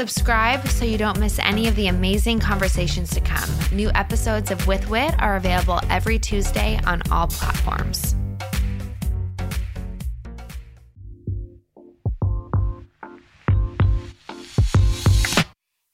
Subscribe so you don't miss any of the amazing conversations to come. New episodes of With Wit are available every Tuesday on all platforms.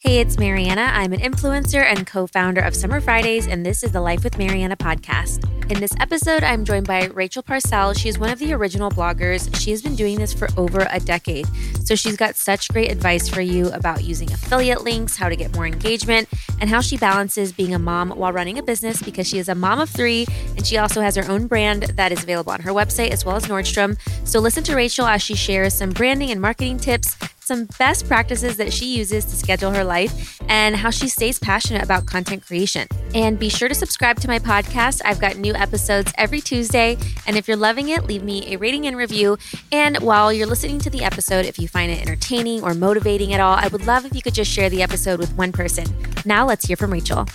Hey, it's Marianna. I'm an influencer and co founder of Summer Fridays, and this is the Life with Marianna podcast. In this episode, I'm joined by Rachel Parcell. She's one of the original bloggers. She has been doing this for over a decade. So she's got such great advice for you about using affiliate links, how to get more engagement, and how she balances being a mom while running a business because she is a mom of three and she also has her own brand that is available on her website as well as Nordstrom. So listen to Rachel as she shares some branding and marketing tips some best practices that she uses to schedule her life, and how she stays passionate about content creation. And be sure to subscribe to my podcast. I've got new episodes every Tuesday. And if you're loving it, leave me a rating and review. And while you're listening to the episode, if you find it entertaining or motivating at all, I would love if you could just share the episode with one person. Now let's hear from Rachel.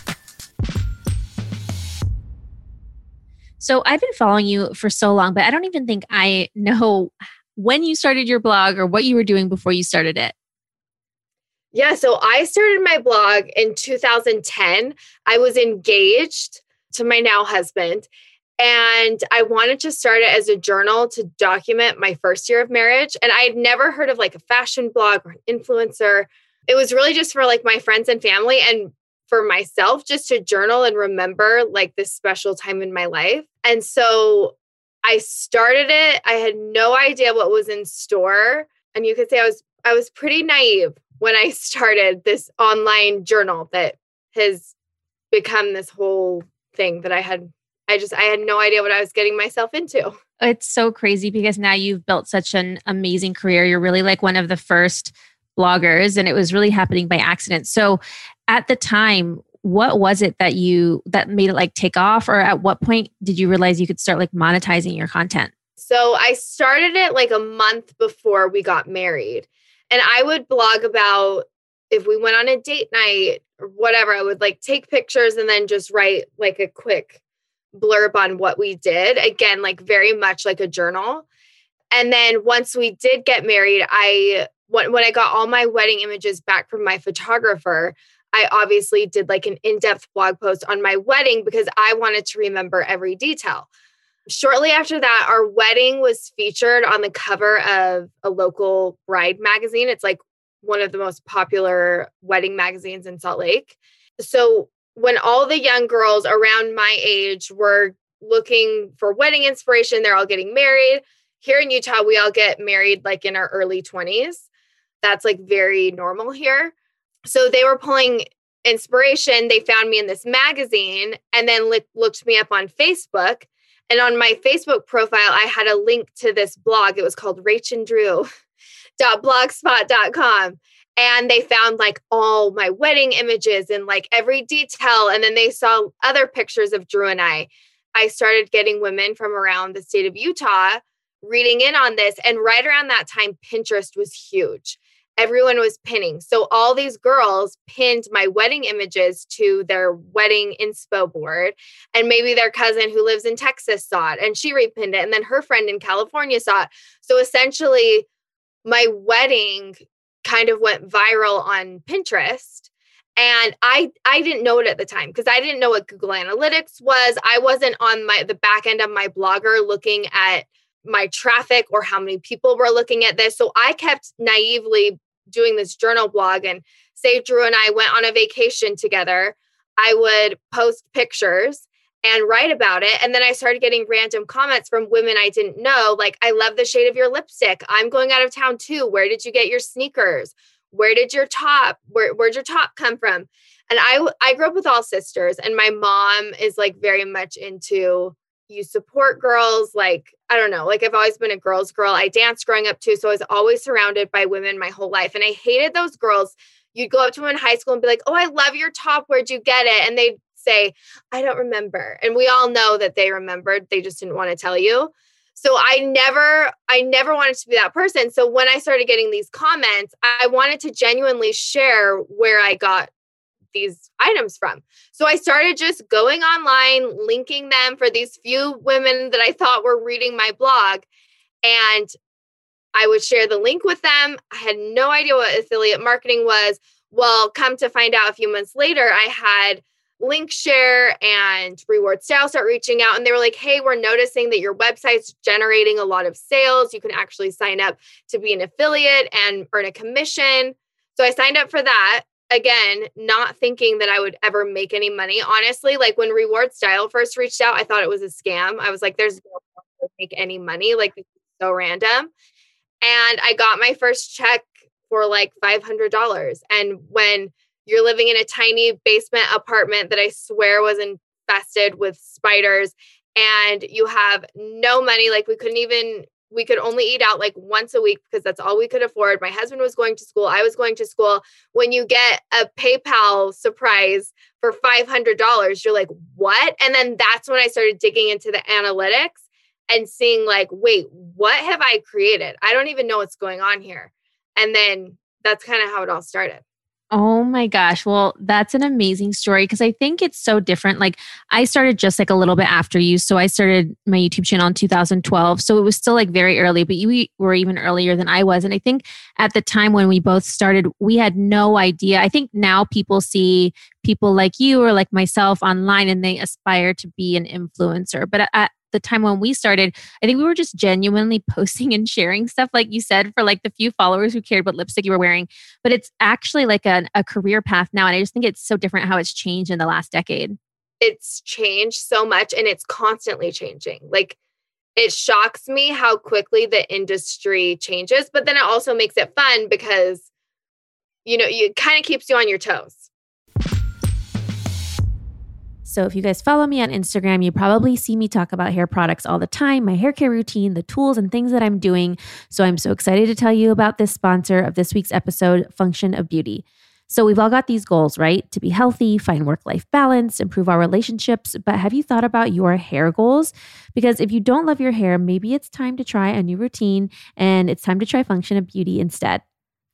So I've been following you for so long, but I don't even think I know when you started your blog or what you were doing before you started it. Yeah, so I started my blog in 2010. I was engaged to my now husband, and I wanted to start it as a journal to document my first year of marriage. And I had never heard of like a fashion blog or an influencer. It was really just for like my friends and family and for myself just to journal and remember like this special time in my life. And so I started it. I had no idea what was in store. And you could say I was I was pretty naive when I started this online journal that has become this whole thing that I had I just I had no idea what I was getting myself into. It's so crazy because now you've built such an amazing career. You're really like one of the first bloggers and it was really happening by accident. So at the time, what was it that you that made it like take off? Or at what point did you realize you could start like monetizing your content? So i started it like a month before we got married. And i would blog about if we went on a date night or whatever i would like take pictures and then just write like a quick blurb on what we did. Again like very much like a journal. And then once we did get married i when, when i got all my wedding images back from my photographer I obviously did like an in depth blog post on my wedding because I wanted to remember every detail. Shortly after that, our wedding was featured on the cover of a local bride magazine. It's like one of the most popular wedding magazines in Salt Lake. So, when all the young girls around my age were looking for wedding inspiration, they're all getting married. Here in Utah, we all get married like in our early 20s. That's like very normal here so they were pulling inspiration. They found me in this magazine and then li- looked me up on Facebook. And on my Facebook profile, I had a link to this blog. It was called rachandrew.blogspot.com. And they found like all my wedding images and like every detail. And then they saw other pictures of Drew and I. I started getting women from around the state of Utah reading in on this. And right around that time, Pinterest was huge everyone was pinning. So all these girls pinned my wedding images to their wedding inspo board. And maybe their cousin who lives in Texas saw it and she repinned it. And then her friend in California saw it. So essentially, my wedding kind of went viral on Pinterest. And I I didn't know it at the time because I didn't know what Google Analytics was. I wasn't on my the back end of my blogger looking at my traffic or how many people were looking at this. So I kept naively doing this journal blog and say Drew and I went on a vacation together, I would post pictures and write about it. And then I started getting random comments from women I didn't know, like, I love the shade of your lipstick. I'm going out of town too. Where did you get your sneakers? Where did your top, where, where'd your top come from? And I I grew up with all sisters, and my mom is like very much into you support girls like i don't know like i've always been a girls girl i danced growing up too so i was always surrounded by women my whole life and i hated those girls you'd go up to them in high school and be like, "Oh, I love your top. Where'd you get it?" And they'd say, "I don't remember." And we all know that they remembered. They just didn't want to tell you. So I never I never wanted to be that person. So when I started getting these comments, I wanted to genuinely share where I got these items from. So I started just going online, linking them for these few women that I thought were reading my blog. And I would share the link with them. I had no idea what affiliate marketing was. Well, come to find out a few months later, I had Linkshare and Reward Style start reaching out and they were like, hey, we're noticing that your website's generating a lot of sales. You can actually sign up to be an affiliate and earn a commission. So I signed up for that. Again, not thinking that I would ever make any money. Honestly, like when Reward Style first reached out, I thought it was a scam. I was like, there's no make any money. Like, so random. And I got my first check for like $500. And when you're living in a tiny basement apartment that I swear was infested with spiders and you have no money like we couldn't even we could only eat out like once a week because that's all we could afford. My husband was going to school, I was going to school. When you get a PayPal surprise for $500, you're like, "What?" And then that's when I started digging into the analytics and seeing like, "Wait, what have I created? I don't even know what's going on here." And then that's kind of how it all started. Oh my gosh. Well, that's an amazing story because I think it's so different. Like, I started just like a little bit after you. So, I started my YouTube channel in 2012. So, it was still like very early, but you were even earlier than I was. And I think at the time when we both started, we had no idea. I think now people see people like you or like myself online and they aspire to be an influencer. But at, the time when we started, I think we were just genuinely posting and sharing stuff, like you said, for like the few followers who cared what lipstick you were wearing. But it's actually like a, a career path now. And I just think it's so different how it's changed in the last decade. It's changed so much and it's constantly changing. Like, it shocks me how quickly the industry changes, but then it also makes it fun because, you know, it kind of keeps you on your toes. So if you guys follow me on Instagram, you probably see me talk about hair products all the time, my hair care routine, the tools and things that I'm doing. So I'm so excited to tell you about this sponsor of this week's episode, Function of Beauty. So we've all got these goals, right? To be healthy, find work life balance, improve our relationships. But have you thought about your hair goals? Because if you don't love your hair, maybe it's time to try a new routine and it's time to try Function of Beauty instead.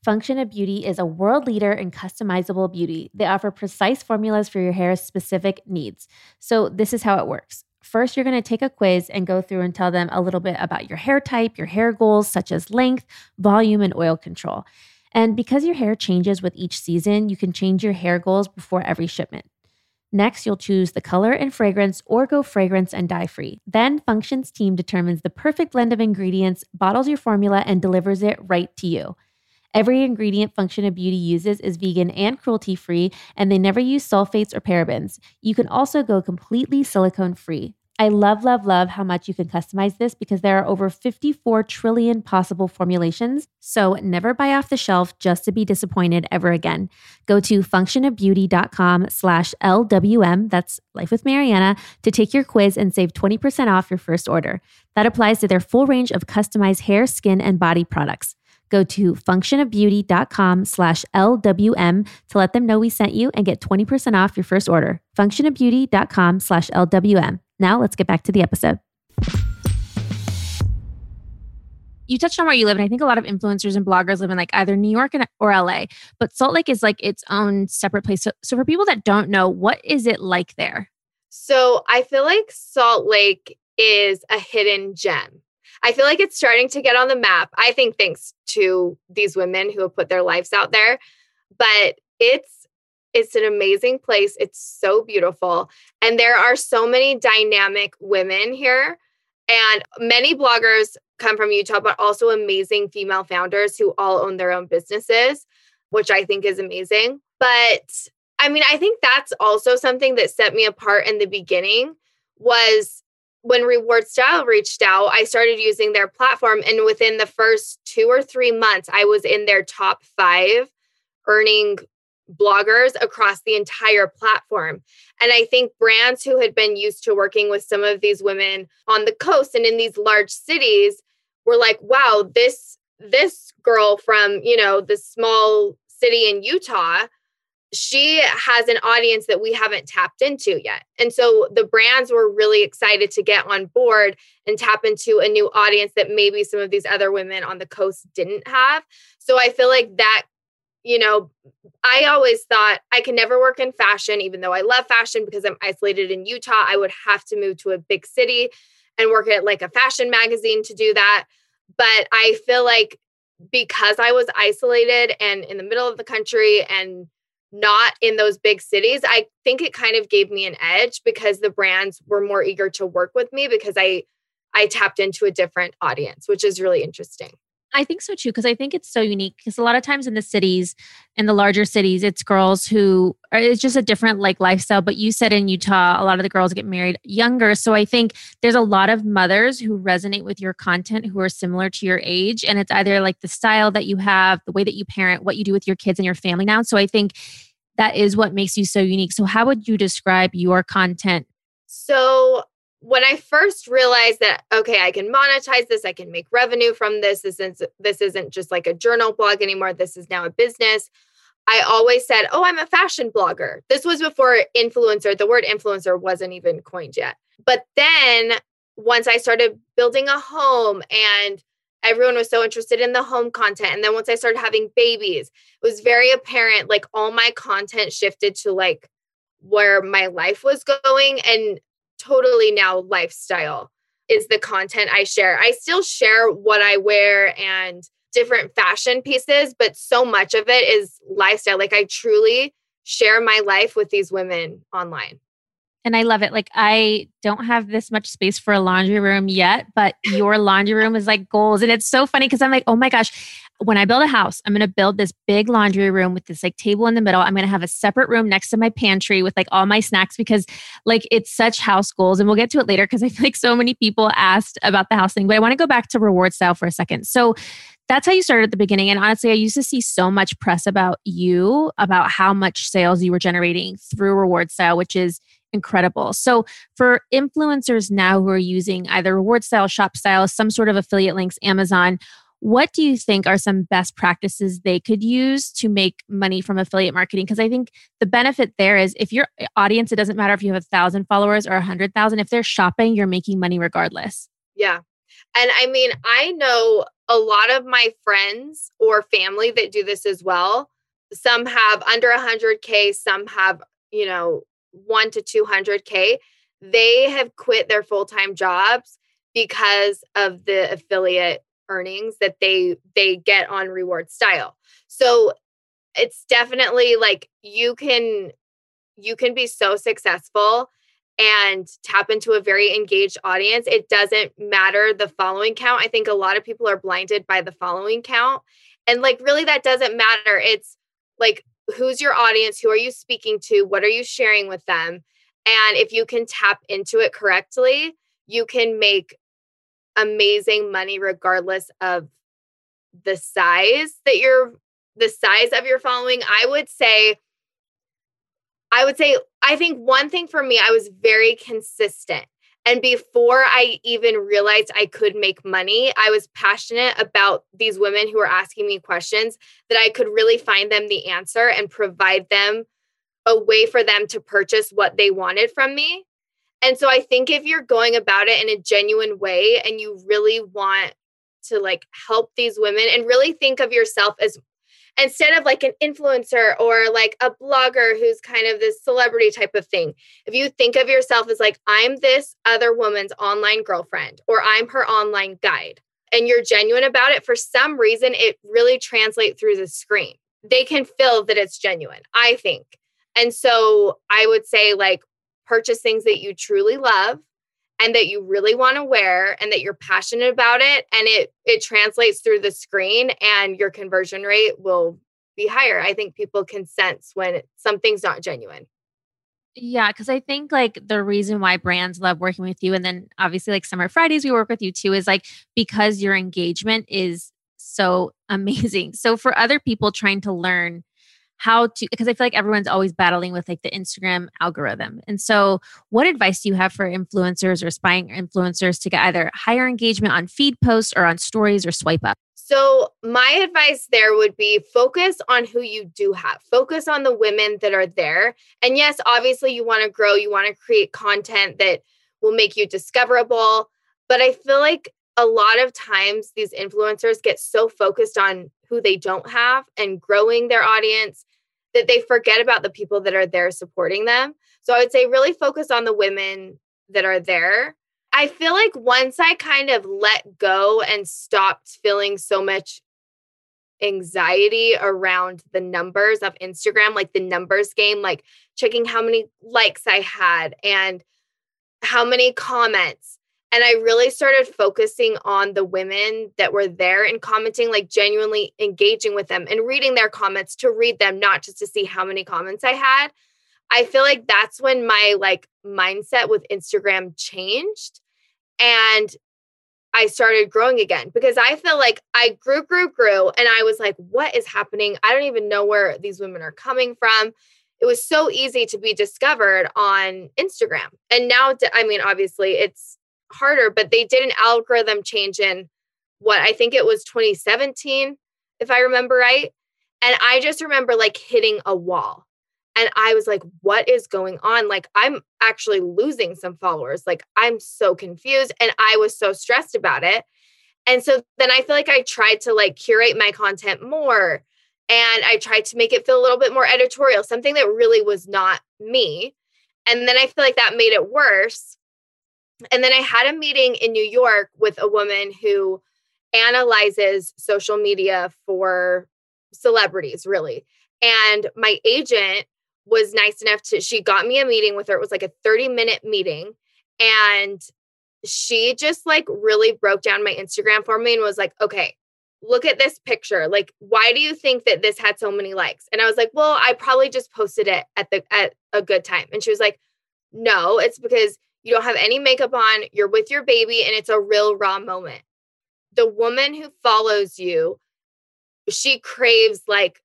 Function of Beauty is a world leader in customizable beauty. They offer precise formulas for your hair's specific needs. So, this is how it works. First, you're going to take a quiz and go through and tell them a little bit about your hair type, your hair goals, such as length, volume, and oil control. And because your hair changes with each season, you can change your hair goals before every shipment. Next, you'll choose the color and fragrance or go fragrance and dye free. Then, Function's team determines the perfect blend of ingredients, bottles your formula, and delivers it right to you. Every ingredient Function of Beauty uses is vegan and cruelty free, and they never use sulfates or parabens. You can also go completely silicone free. I love, love, love how much you can customize this because there are over 54 trillion possible formulations. So never buy off the shelf just to be disappointed ever again. Go to functionofbeauty.com slash LWM, that's Life with Marianna, to take your quiz and save 20% off your first order. That applies to their full range of customized hair, skin, and body products. Go to functionofbeauty.com slash LWM to let them know we sent you and get 20% off your first order. Functionofbeauty.com slash LWM. Now let's get back to the episode. You touched on where you live, and I think a lot of influencers and bloggers live in like either New York or LA, but Salt Lake is like its own separate place. So, so for people that don't know, what is it like there? So I feel like Salt Lake is a hidden gem. I feel like it's starting to get on the map. I think thanks to these women who have put their lives out there. But it's it's an amazing place. It's so beautiful. And there are so many dynamic women here. And many bloggers come from Utah, but also amazing female founders who all own their own businesses, which I think is amazing. But I mean, I think that's also something that set me apart in the beginning was when Reward Style reached out, I started using their platform. And within the first two or three months, I was in their top five earning bloggers across the entire platform. And I think brands who had been used to working with some of these women on the coast and in these large cities were like, wow, this this girl from, you know, the small city in Utah, she has an audience that we haven't tapped into yet. And so the brands were really excited to get on board and tap into a new audience that maybe some of these other women on the coast didn't have. So I feel like that, you know, I always thought I can never work in fashion, even though I love fashion because I'm isolated in Utah. I would have to move to a big city and work at like a fashion magazine to do that. But I feel like because I was isolated and in the middle of the country and not in those big cities, I think it kind of gave me an edge because the brands were more eager to work with me because I I tapped into a different audience, which is really interesting. I think so too, because I think it's so unique. Because a lot of times in the cities, in the larger cities, it's girls who are, it's just a different like lifestyle. But you said in Utah, a lot of the girls get married younger. So I think there's a lot of mothers who resonate with your content who are similar to your age. And it's either like the style that you have, the way that you parent, what you do with your kids and your family now. So I think that is what makes you so unique. So how would you describe your content? So when I first realized that okay, I can monetize this, I can make revenue from this. This isn't this isn't just like a journal blog anymore. This is now a business. I always said, "Oh, I'm a fashion blogger." This was before influencer. The word influencer wasn't even coined yet. But then once I started building a home and everyone was so interested in the home content and then once I started having babies, it was very apparent like all my content shifted to like where my life was going and totally now lifestyle is the content I share. I still share what I wear and different fashion pieces, but so much of it is lifestyle. Like I truly share my life with these women online. And I love it. Like I don't have this much space for a laundry room yet, but your laundry room is like goals. And it's so funny because I'm like, oh my gosh, when I build a house, I'm going to build this big laundry room with this like table in the middle. I'm going to have a separate room next to my pantry with like all my snacks because like it's such house goals. And we'll get to it later because I feel like so many people asked about the house thing. But I want to go back to reward style for a second. So that's how you started at the beginning. And honestly, I used to see so much press about you, about how much sales you were generating through reward style, which is incredible. So for influencers now who are using either reward style, shop style, some sort of affiliate links, Amazon, what do you think are some best practices they could use to make money from affiliate marketing? Because I think the benefit there is if your eh, audience, it doesn't matter if you have a thousand followers or a hundred thousand, if they're shopping, you're making money regardless. Yeah. And I mean, I know a lot of my friends or family that do this as well. Some have under 100K, some have, you know, one to 200K. They have quit their full time jobs because of the affiliate earnings that they they get on reward style. So it's definitely like you can you can be so successful and tap into a very engaged audience. It doesn't matter the following count. I think a lot of people are blinded by the following count. And like really that doesn't matter. It's like who's your audience? Who are you speaking to? What are you sharing with them? And if you can tap into it correctly, you can make amazing money regardless of the size that you're the size of your following. I would say i would say i think one thing for me i was very consistent. And before i even realized i could make money i was passionate about these women who were asking me questions that i could really find them the answer and provide them a way for them to purchase what they wanted from me and so I think if you're going about it in a genuine way and you really want to like help these women and really think of yourself as instead of like an influencer or like a blogger who's kind of this celebrity type of thing, if you think of yourself as like, I'm this other woman's online girlfriend or I'm her online guide, and you're genuine about it, for some reason, it really translates through the screen. They can feel that it's genuine, I think. And so I would say, like, purchase things that you truly love and that you really want to wear and that you're passionate about it and it it translates through the screen and your conversion rate will be higher. I think people can sense when something's not genuine. Yeah, because I think like the reason why brands love working with you, and then obviously like Summer Fridays, we work with you too, is like because your engagement is so amazing. So for other people trying to learn how to because I feel like everyone's always battling with like the Instagram algorithm. And so, what advice do you have for influencers or aspiring influencers to get either higher engagement on feed posts or on stories or swipe up? So, my advice there would be focus on who you do have. Focus on the women that are there. And yes, obviously you want to grow, you want to create content that will make you discoverable, but I feel like a lot of times these influencers get so focused on who they don't have and growing their audience that they forget about the people that are there supporting them. So I would say really focus on the women that are there. I feel like once I kind of let go and stopped feeling so much anxiety around the numbers of Instagram, like the numbers game, like checking how many likes I had and how many comments and I really started focusing on the women that were there and commenting, like genuinely engaging with them and reading their comments to read them, not just to see how many comments I had. I feel like that's when my like mindset with Instagram changed and I started growing again because I feel like I grew, grew, grew. And I was like, what is happening? I don't even know where these women are coming from. It was so easy to be discovered on Instagram. And now, I mean, obviously, it's harder, but they did an algorithm change in what I think it was 2017, if I remember right. And I just remember like hitting a wall. And I was like, what is going on? Like, I'm actually losing some followers. Like, I'm so confused. And I was so stressed about it. And so then I feel like I tried to like curate my content more and I tried to make it feel a little bit more editorial, something that really was not me. And then I feel like that made it worse and then I had a meeting in New York with a woman who analyzes social media for celebrities, really. And my agent was nice enough to, she got me a meeting with her. It was like a 30 minute meeting. And she just like really broke down my Instagram for me and was like, okay, look at this picture. Like, why do you think that this had so many likes? And I was like, well, I probably just posted it at the at a good time. And she was like, no, it's because you don't have any makeup on, you're with your baby, and it's a real raw moment. The woman who follows you, she craves like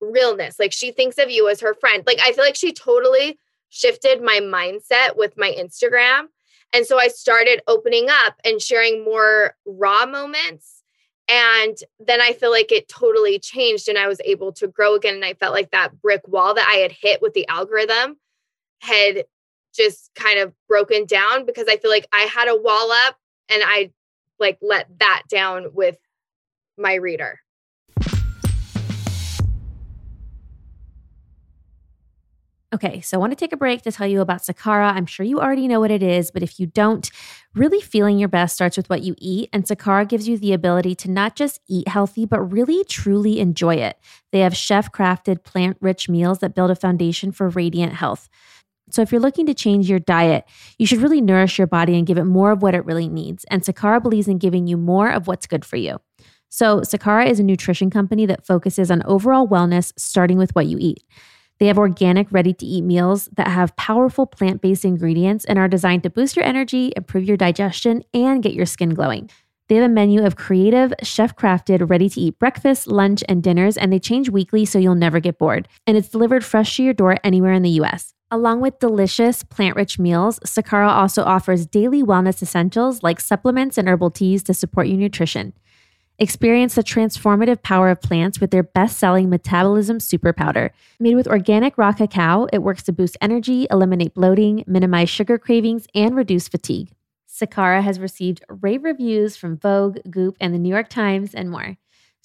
realness. Like she thinks of you as her friend. Like I feel like she totally shifted my mindset with my Instagram. And so I started opening up and sharing more raw moments. And then I feel like it totally changed and I was able to grow again. And I felt like that brick wall that I had hit with the algorithm had just kind of broken down because I feel like I had a wall up and I like let that down with my reader. Okay, so I want to take a break to tell you about Sakara. I'm sure you already know what it is, but if you don't, really feeling your best starts with what you eat. And Sakara gives you the ability to not just eat healthy, but really truly enjoy it. They have chef crafted, plant rich meals that build a foundation for radiant health. So, if you're looking to change your diet, you should really nourish your body and give it more of what it really needs. And Sakara believes in giving you more of what's good for you. So, Sakara is a nutrition company that focuses on overall wellness, starting with what you eat. They have organic, ready to eat meals that have powerful plant based ingredients and are designed to boost your energy, improve your digestion, and get your skin glowing. They have a menu of creative, chef crafted, ready to eat breakfast, lunch, and dinners, and they change weekly so you'll never get bored. And it's delivered fresh to your door anywhere in the US. Along with delicious plant rich meals, Sakara also offers daily wellness essentials like supplements and herbal teas to support your nutrition. Experience the transformative power of plants with their best selling Metabolism Super Powder. Made with organic raw cacao, it works to boost energy, eliminate bloating, minimize sugar cravings, and reduce fatigue. Sakara has received rave reviews from Vogue, Goop, and the New York Times, and more.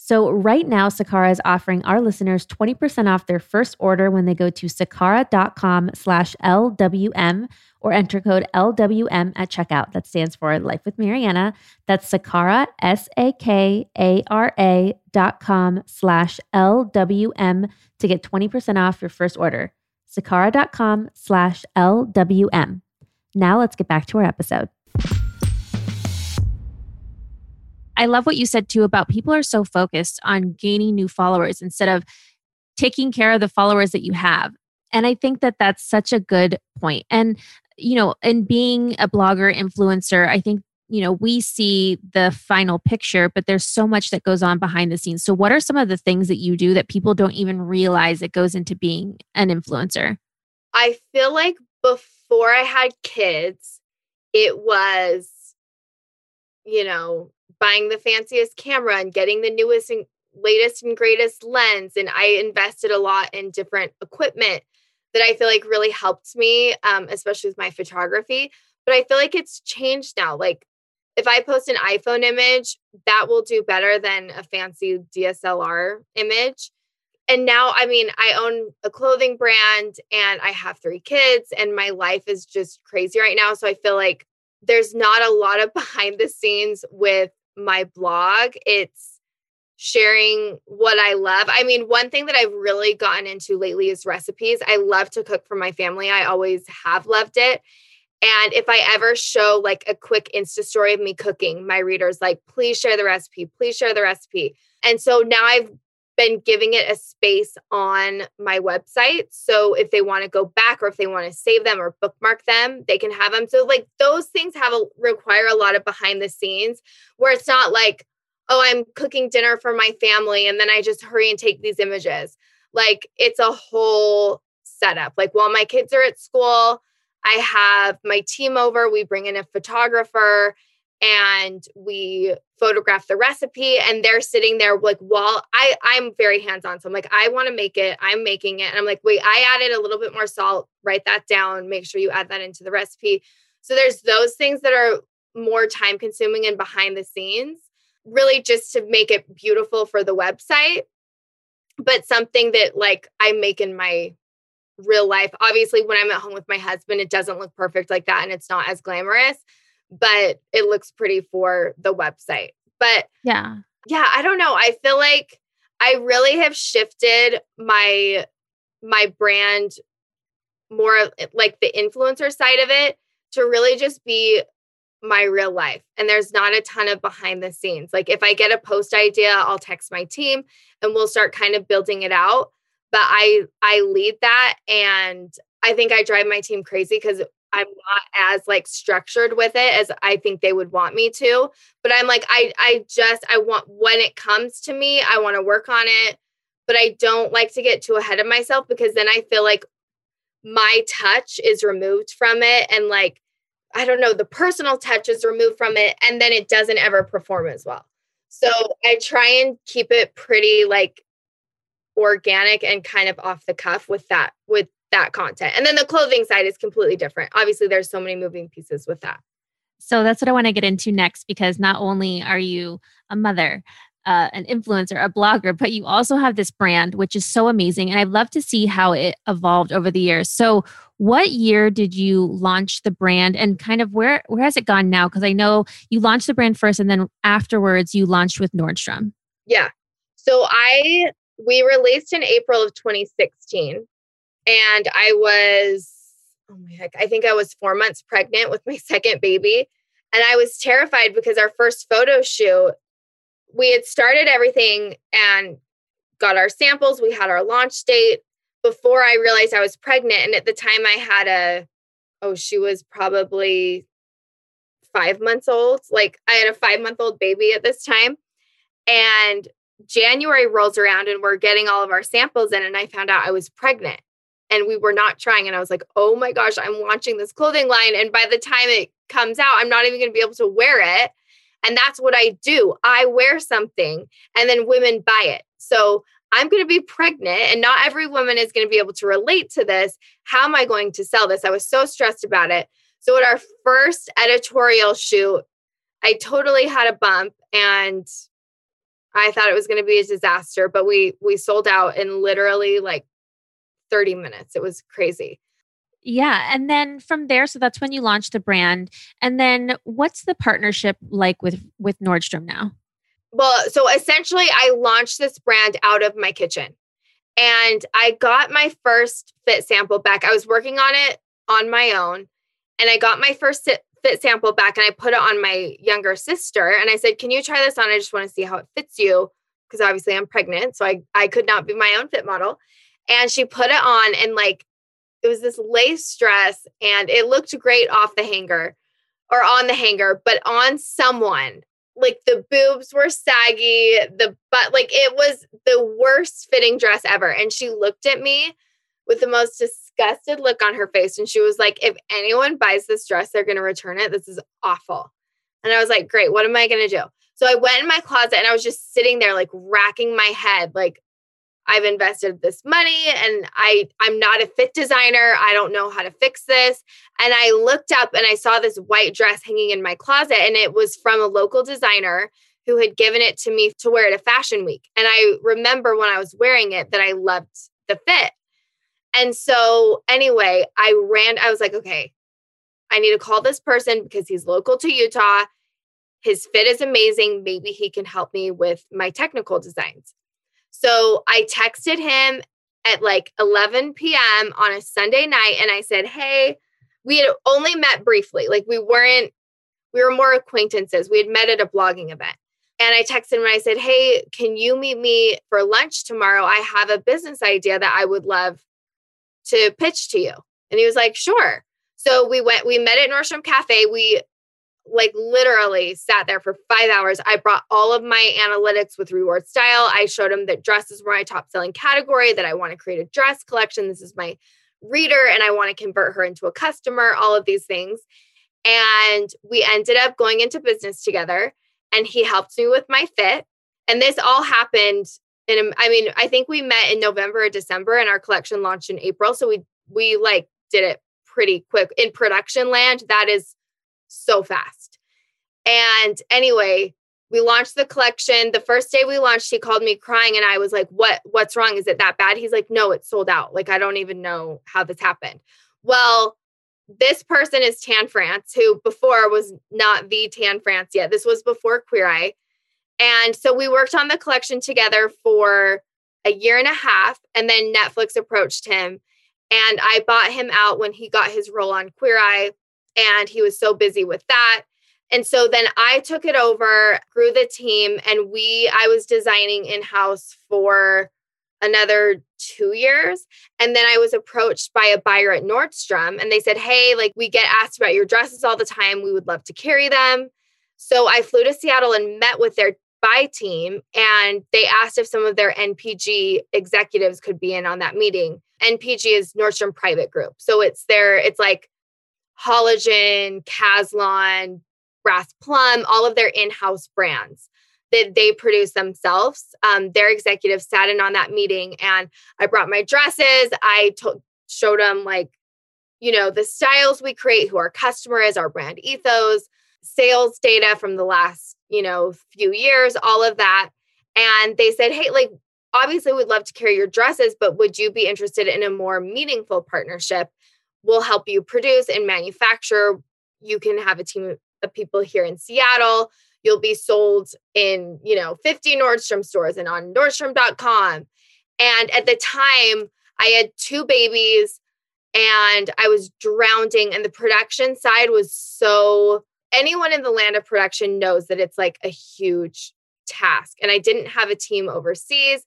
So right now, Sakara is offering our listeners 20% off their first order when they go to sakara.com slash LWM or enter code LWM at checkout. That stands for Life with Marianna. That's Sakara, S-A-K-A-R-A dot com slash LWM to get 20% off your first order. Sakara.com slash LWM. Now let's get back to our episode. I love what you said too about people are so focused on gaining new followers instead of taking care of the followers that you have. And I think that that's such a good point. And, you know, in being a blogger, influencer, I think you know, we see the final picture, but there's so much that goes on behind the scenes. So, what are some of the things that you do that people don't even realize that goes into being an influencer? I feel like before I had kids, it was, you know, buying the fanciest camera and getting the newest and latest and greatest lens. And I invested a lot in different equipment that I feel like really helped me, um, especially with my photography. But I feel like it's changed now. Like if I post an iPhone image, that will do better than a fancy DSLR image. And now, I mean, I own a clothing brand and I have three kids, and my life is just crazy right now. So I feel like there's not a lot of behind the scenes with my blog. It's sharing what I love. I mean, one thing that I've really gotten into lately is recipes. I love to cook for my family. I always have loved it. And if I ever show like a quick Insta story of me cooking, my readers like, please share the recipe, please share the recipe. And so now I've been giving it a space on my website. So if they want to go back or if they want to save them or bookmark them, they can have them. So like those things have a require a lot of behind the scenes where it's not like, oh, I'm cooking dinner for my family and then I just hurry and take these images. Like it's a whole setup. Like while my kids are at school, I have my team over, we bring in a photographer and we photograph the recipe and they're sitting there like while I I'm very hands-on. So I'm like, I want to make it, I'm making it. And I'm like, wait, I added a little bit more salt, write that down, make sure you add that into the recipe. So there's those things that are more time consuming and behind the scenes, really just to make it beautiful for the website, but something that like I make in my real life. Obviously, when I'm at home with my husband, it doesn't look perfect like that and it's not as glamorous but it looks pretty for the website. But yeah. Yeah, I don't know. I feel like I really have shifted my my brand more like the influencer side of it to really just be my real life. And there's not a ton of behind the scenes. Like if I get a post idea, I'll text my team and we'll start kind of building it out. But I I lead that and I think I drive my team crazy because I'm not as like structured with it as I think they would want me to. But I'm like, I I just I want when it comes to me, I want to work on it. But I don't like to get too ahead of myself because then I feel like my touch is removed from it and like I don't know, the personal touch is removed from it and then it doesn't ever perform as well. So I try and keep it pretty like organic and kind of off the cuff with that with that content. And then the clothing side is completely different. Obviously, there's so many moving pieces with that. So that's what I want to get into next because not only are you a mother, uh, an influencer, a blogger, but you also have this brand, which is so amazing. And I'd love to see how it evolved over the years. So, what year did you launch the brand and kind of where, where has it gone now? Because I know you launched the brand first and then afterwards you launched with Nordstrom. Yeah. So, I, we released in April of 2016 and I was, oh my heck, I think I was four months pregnant with my second baby. And I was terrified because our first photo shoot, we had started everything and got our samples. We had our launch date before I realized I was pregnant. And at the time, I had a, oh, she was probably five months old. Like I had a five month old baby at this time. And January rolls around and we're getting all of our samples in, and I found out I was pregnant and we were not trying. And I was like, oh my gosh, I'm launching this clothing line. And by the time it comes out, I'm not even going to be able to wear it. And that's what I do. I wear something and then women buy it. So I'm going to be pregnant and not every woman is going to be able to relate to this. How am I going to sell this? I was so stressed about it. So at our first editorial shoot, I totally had a bump and I thought it was going to be a disaster, but we we sold out in literally like 30 minutes. It was crazy. Yeah. And then from there, so that's when you launched the brand. And then what's the partnership like with with Nordstrom now? Well, so essentially I launched this brand out of my kitchen. And I got my first fit sample back. I was working on it on my own. And I got my first fit sample back and I put it on my younger sister. And I said, Can you try this on? I just want to see how it fits you. Because obviously I'm pregnant. So I, I could not be my own fit model and she put it on and like it was this lace dress and it looked great off the hanger or on the hanger, but on someone. Like the boobs were saggy, the butt, like it was the worst fitting dress ever. And she looked at me with the most disgusted look on her face. And she was like, if anyone buys this dress, they're going to return it. This is awful. And I was like, great, what am I going to do? So I went in my closet and I was just sitting there, like racking my head, like, I've invested this money and I I'm not a fit designer. I don't know how to fix this. And I looked up and I saw this white dress hanging in my closet and it was from a local designer who had given it to me to wear at a fashion week. And I remember when I was wearing it that I loved the fit. And so anyway, I ran I was like, okay, I need to call this person because he's local to Utah. His fit is amazing. Maybe he can help me with my technical designs. So I texted him at like 11 p.m. on a Sunday night and I said, Hey, we had only met briefly. Like we weren't, we were more acquaintances. We had met at a blogging event. And I texted him and I said, Hey, can you meet me for lunch tomorrow? I have a business idea that I would love to pitch to you. And he was like, Sure. So we went, we met at Nordstrom Cafe. We like literally sat there for five hours. I brought all of my analytics with reward style. I showed him that dresses were my top selling category, that I want to create a dress collection. This is my reader, and I want to convert her into a customer, all of these things. And we ended up going into business together, and he helped me with my fit. And this all happened in, I mean, I think we met in November or December, and our collection launched in April. So we, we like did it pretty quick in production land. That is so fast. And anyway, we launched the collection. The first day we launched, he called me crying and I was like, "What what's wrong? Is it that bad?" He's like, "No, it's sold out. Like I don't even know how this happened." Well, this person is Tan France, who before was not the Tan France yet. This was before Queer Eye. And so we worked on the collection together for a year and a half and then Netflix approached him and I bought him out when he got his role on Queer Eye and he was so busy with that. And so then I took it over, grew the team, and we, I was designing in house for another two years. And then I was approached by a buyer at Nordstrom and they said, Hey, like we get asked about your dresses all the time. We would love to carry them. So I flew to Seattle and met with their buy team and they asked if some of their NPG executives could be in on that meeting. NPG is Nordstrom Private Group. So it's their, it's like Halogen, Caslon, Brass Plum, all of their in house brands that they produce themselves. Um, their executives sat in on that meeting and I brought my dresses. I to- showed them, like, you know, the styles we create, who our customer is, our brand ethos, sales data from the last, you know, few years, all of that. And they said, hey, like, obviously we'd love to carry your dresses, but would you be interested in a more meaningful partnership? We'll help you produce and manufacture. You can have a team of people here in Seattle. You'll be sold in, you know, 50 Nordstrom stores and on Nordstrom.com. And at the time, I had two babies and I was drowning, and the production side was so anyone in the land of production knows that it's like a huge task. And I didn't have a team overseas.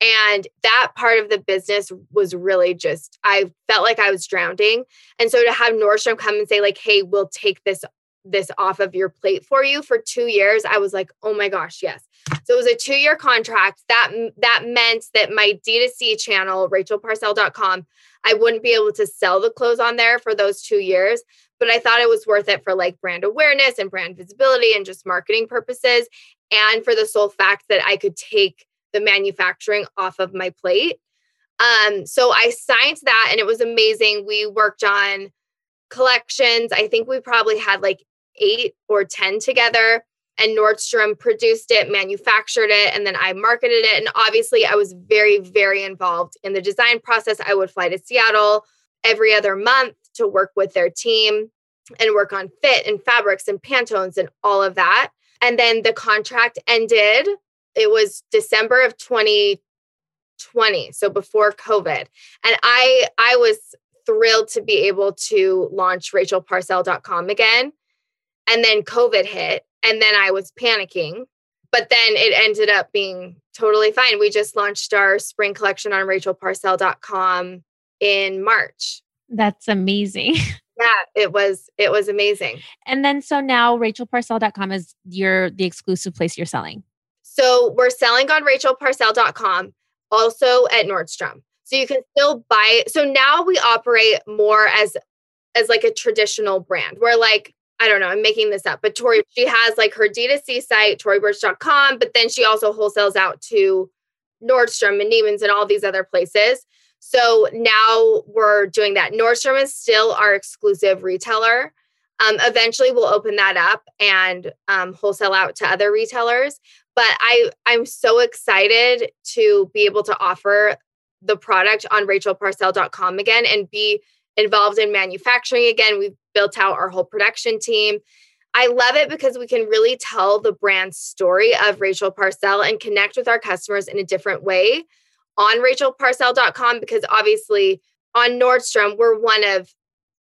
And that part of the business was really just, I felt like I was drowning. And so to have Nordstrom come and say, like, hey, we'll take this this off of your plate for you for two years i was like oh my gosh yes so it was a two year contract that that meant that my d2c channel rachelparcell.com i wouldn't be able to sell the clothes on there for those two years but i thought it was worth it for like brand awareness and brand visibility and just marketing purposes and for the sole fact that i could take the manufacturing off of my plate. Um, so I signed that and it was amazing. We worked on collections. I think we probably had like eight or 10 together. And Nordstrom produced it, manufactured it, and then I marketed it. And obviously, I was very, very involved in the design process. I would fly to Seattle every other month to work with their team and work on fit and fabrics and Pantones and all of that. And then the contract ended it was December of 2020, so before COVID. And I I was thrilled to be able to launch rachelparcell.com again. And then COVID hit and then I was panicking. But then it ended up being totally fine. We just launched our spring collection on rachelparcell.com in March. That's amazing. yeah, it was it was amazing. And then so now rachelparcell.com is your the exclusive place you're selling. So we're selling on rachelparcell.com, also at Nordstrom. So you can still buy it. So now we operate more as as like a traditional brand. We're like, I don't know, I'm making this up, but Tory, she has like her D2C site, toryburch.com, but then she also wholesales out to Nordstrom and Neiman's and all these other places. So now we're doing that. Nordstrom is still our exclusive retailer. Um, eventually, we'll open that up and um, wholesale out to other retailers. But I I'm so excited to be able to offer the product on rachelparcell.com again and be involved in manufacturing again. We've built out our whole production team. I love it because we can really tell the brand story of Rachel Parcell and connect with our customers in a different way on rachelparcell.com because obviously on Nordstrom, we're one of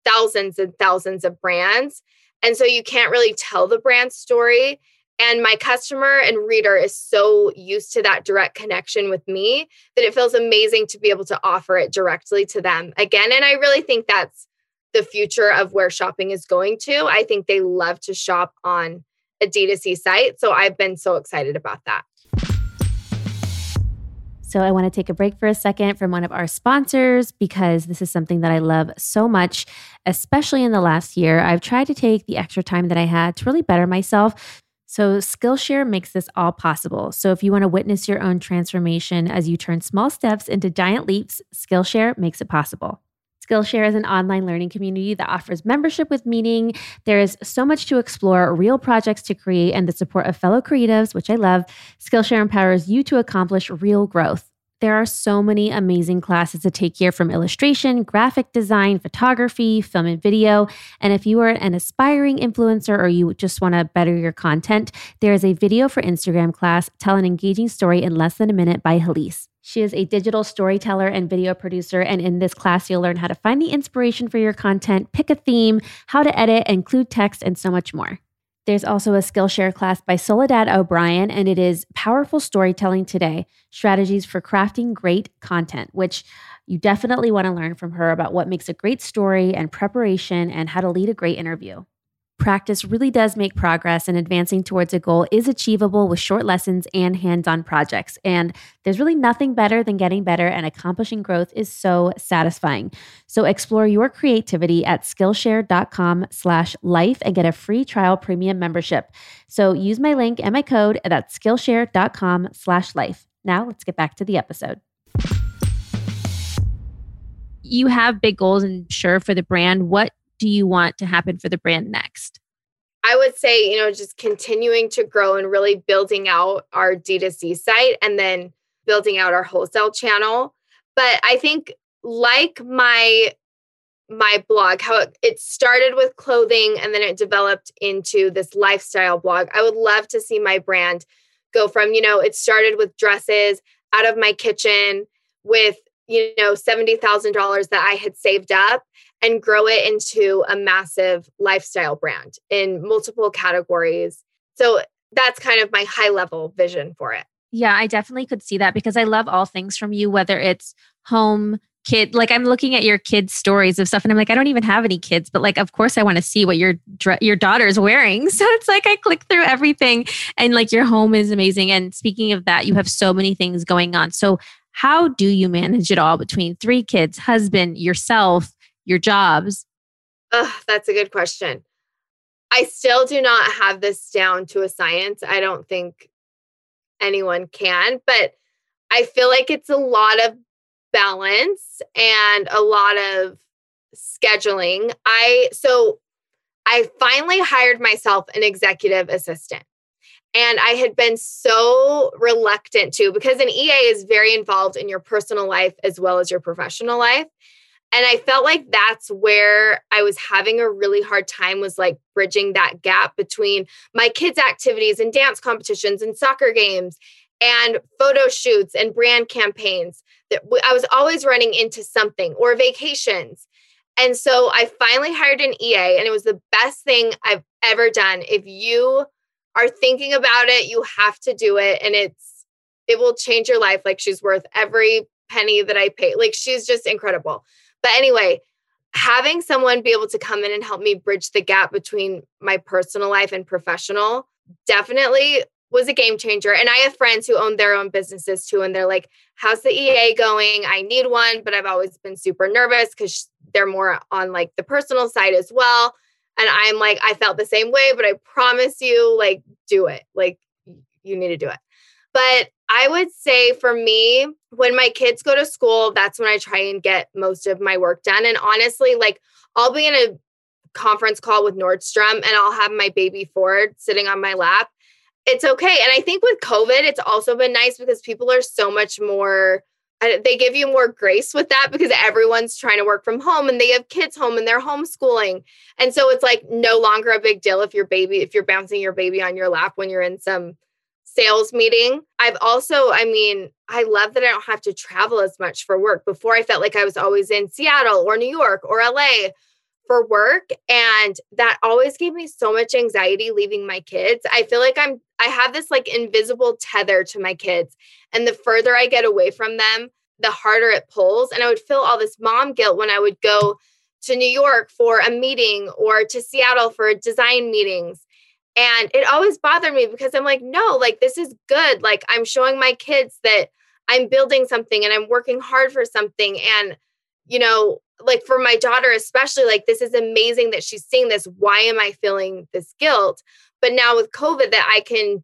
thousands and thousands of brands. And so you can't really tell the brand story. And my customer and reader is so used to that direct connection with me that it feels amazing to be able to offer it directly to them again. And I really think that's the future of where shopping is going to. I think they love to shop on a D2C site. So I've been so excited about that. So I want to take a break for a second from one of our sponsors because this is something that I love so much, especially in the last year. I've tried to take the extra time that I had to really better myself. So Skillshare makes this all possible. So if you want to witness your own transformation as you turn small steps into giant leaps, Skillshare makes it possible. Skillshare is an online learning community that offers membership with meaning. There is so much to explore, real projects to create, and the support of fellow creatives, which I love. Skillshare empowers you to accomplish real growth. There are so many amazing classes to take here from illustration, graphic design, photography, film and video. And if you are an aspiring influencer or you just want to better your content, there is a video for Instagram class, Tell an Engaging Story in Less Than a Minute by Hallease. She is a digital storyteller and video producer. And in this class, you'll learn how to find the inspiration for your content, pick a theme, how to edit, include text, and so much more. There's also a Skillshare class by Soledad O'Brien, and it is Powerful Storytelling Today Strategies for Crafting Great Content, which you definitely want to learn from her about what makes a great story and preparation and how to lead a great interview. Practice really does make progress, and advancing towards a goal is achievable with short lessons and hands on projects. And there's really nothing better than getting better, and accomplishing growth is so satisfying. So explore your creativity at Skillshare.com slash life and get a free trial premium membership. So use my link and my code at Skillshare.com slash life. Now let's get back to the episode. You have big goals and sure for the brand. What do you want to happen for the brand next? I would say, you know, just continuing to grow and really building out our D2C site and then building out our wholesale channel. But I think like my my blog how it, it started with clothing and then it developed into this lifestyle blog. I would love to see my brand go from, you know, it started with dresses out of my kitchen with you know $70,000 that I had saved up and grow it into a massive lifestyle brand in multiple categories. So that's kind of my high level vision for it. Yeah, I definitely could see that because I love all things from you, whether it's home, kid like i'm looking at your kids stories of stuff and i'm like i don't even have any kids but like of course i want to see what your your daughter's wearing so it's like i click through everything and like your home is amazing and speaking of that you have so many things going on so how do you manage it all between three kids husband yourself your jobs? Ugh, that's a good question. I still do not have this down to a science. I don't think anyone can, but I feel like it's a lot of balance and a lot of scheduling. I so I finally hired myself an executive assistant. And I had been so reluctant to because an EA is very involved in your personal life as well as your professional life. And I felt like that's where I was having a really hard time was like bridging that gap between my kids' activities and dance competitions and soccer games and photo shoots and brand campaigns that I was always running into something or vacations. And so I finally hired an EA and it was the best thing I've ever done. If you are thinking about it, you have to do it and it's it will change your life like she's worth every penny that I pay. Like she's just incredible. But anyway, having someone be able to come in and help me bridge the gap between my personal life and professional definitely was a game changer. And I have friends who own their own businesses too. And they're like, How's the EA going? I need one, but I've always been super nervous because they're more on like the personal side as well. And I'm like, I felt the same way, but I promise you, like, do it. Like, you need to do it. But I would say for me, when my kids go to school, that's when I try and get most of my work done. And honestly, like, I'll be in a conference call with Nordstrom and I'll have my baby Ford sitting on my lap. It's okay. And I think with COVID, it's also been nice because people are so much more they give you more grace with that because everyone's trying to work from home and they have kids home and they're homeschooling. And so it's like no longer a big deal if your baby, if you're bouncing your baby on your lap when you're in some sales meeting. I've also, I mean, I love that I don't have to travel as much for work. Before I felt like I was always in Seattle or New York or LA for work and that always gave me so much anxiety leaving my kids. I feel like I'm I have this like invisible tether to my kids and the further I get away from them, the harder it pulls and I would feel all this mom guilt when I would go to New York for a meeting or to Seattle for design meetings. And it always bothered me because I'm like, no, like this is good. Like I'm showing my kids that I'm building something and I'm working hard for something. And, you know, like for my daughter, especially, like this is amazing that she's seeing this. Why am I feeling this guilt? But now with COVID, that I can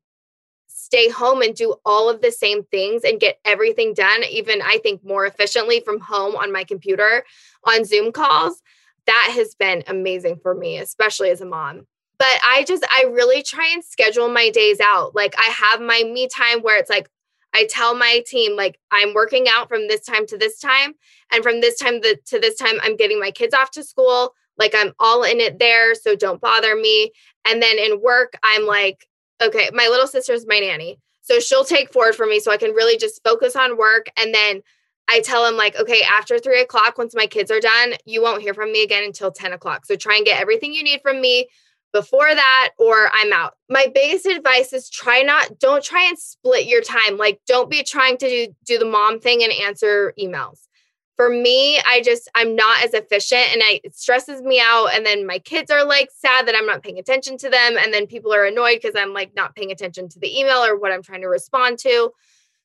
stay home and do all of the same things and get everything done, even I think more efficiently from home on my computer on Zoom calls. That has been amazing for me, especially as a mom. But I just, I really try and schedule my days out. Like I have my me time where it's like, I tell my team, like, I'm working out from this time to this time. And from this time to this time, I'm getting my kids off to school. Like, I'm all in it there. So don't bother me. And then in work, I'm like, okay, my little sister's my nanny. So she'll take Ford for me so I can really just focus on work. And then I tell him, like, okay, after three o'clock, once my kids are done, you won't hear from me again until 10 o'clock. So try and get everything you need from me before that or I'm out. My biggest advice is try not don't try and split your time. Like don't be trying to do, do the mom thing and answer emails. For me, I just I'm not as efficient and I it stresses me out and then my kids are like sad that I'm not paying attention to them and then people are annoyed because I'm like not paying attention to the email or what I'm trying to respond to.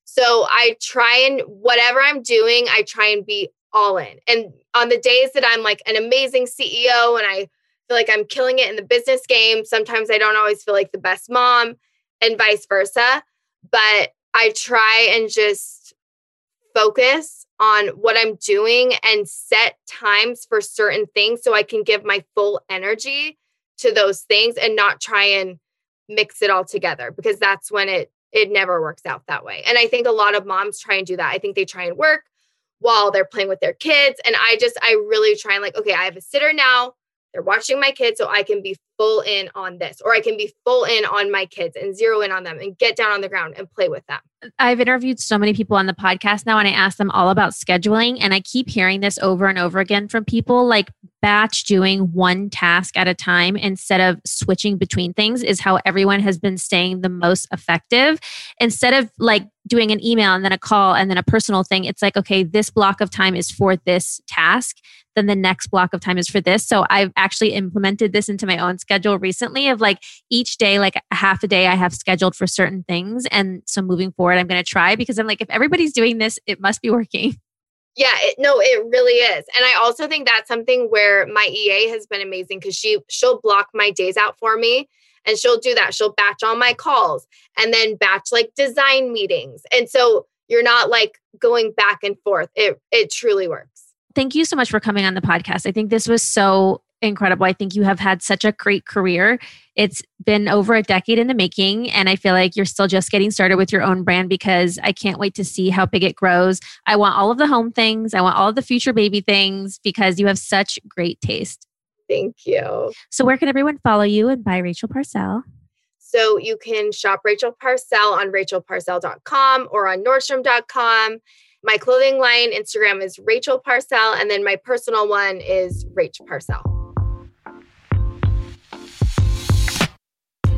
So I try and whatever I'm doing, I try and be all in. And on the days that I'm like an amazing CEO and I feel like I'm killing it in the business game. Sometimes I don't always feel like the best mom and vice versa. But I try and just focus on what I'm doing and set times for certain things so I can give my full energy to those things and not try and mix it all together because that's when it it never works out that way. And I think a lot of moms try and do that. I think they try and work while they're playing with their kids and I just I really try and like okay, I have a sitter now. They're watching my kids so I can be full in on this, or I can be full in on my kids and zero in on them and get down on the ground and play with them. I've interviewed so many people on the podcast now, and I ask them all about scheduling. And I keep hearing this over and over again from people like batch doing one task at a time instead of switching between things is how everyone has been staying the most effective. Instead of like doing an email and then a call and then a personal thing, it's like, okay, this block of time is for this task then the next block of time is for this. So I've actually implemented this into my own schedule recently of like each day, like a half a day I have scheduled for certain things. And so moving forward, I'm going to try because I'm like, if everybody's doing this, it must be working. Yeah, it, no, it really is. And I also think that's something where my EA has been amazing because she she'll block my days out for me and she'll do that. She'll batch all my calls and then batch like design meetings. And so you're not like going back and forth. It it truly works thank you so much for coming on the podcast. I think this was so incredible. I think you have had such a great career. It's been over a decade in the making, and I feel like you're still just getting started with your own brand because I can't wait to see how big it grows. I want all of the home things, I want all of the future baby things because you have such great taste. Thank you. So, where can everyone follow you and buy Rachel Parcell? So you can shop Rachel Parcell on rachelparcell.com or on nordstrom.com. My clothing line Instagram is Rachel Parcell, and then my personal one is Rach Parcell.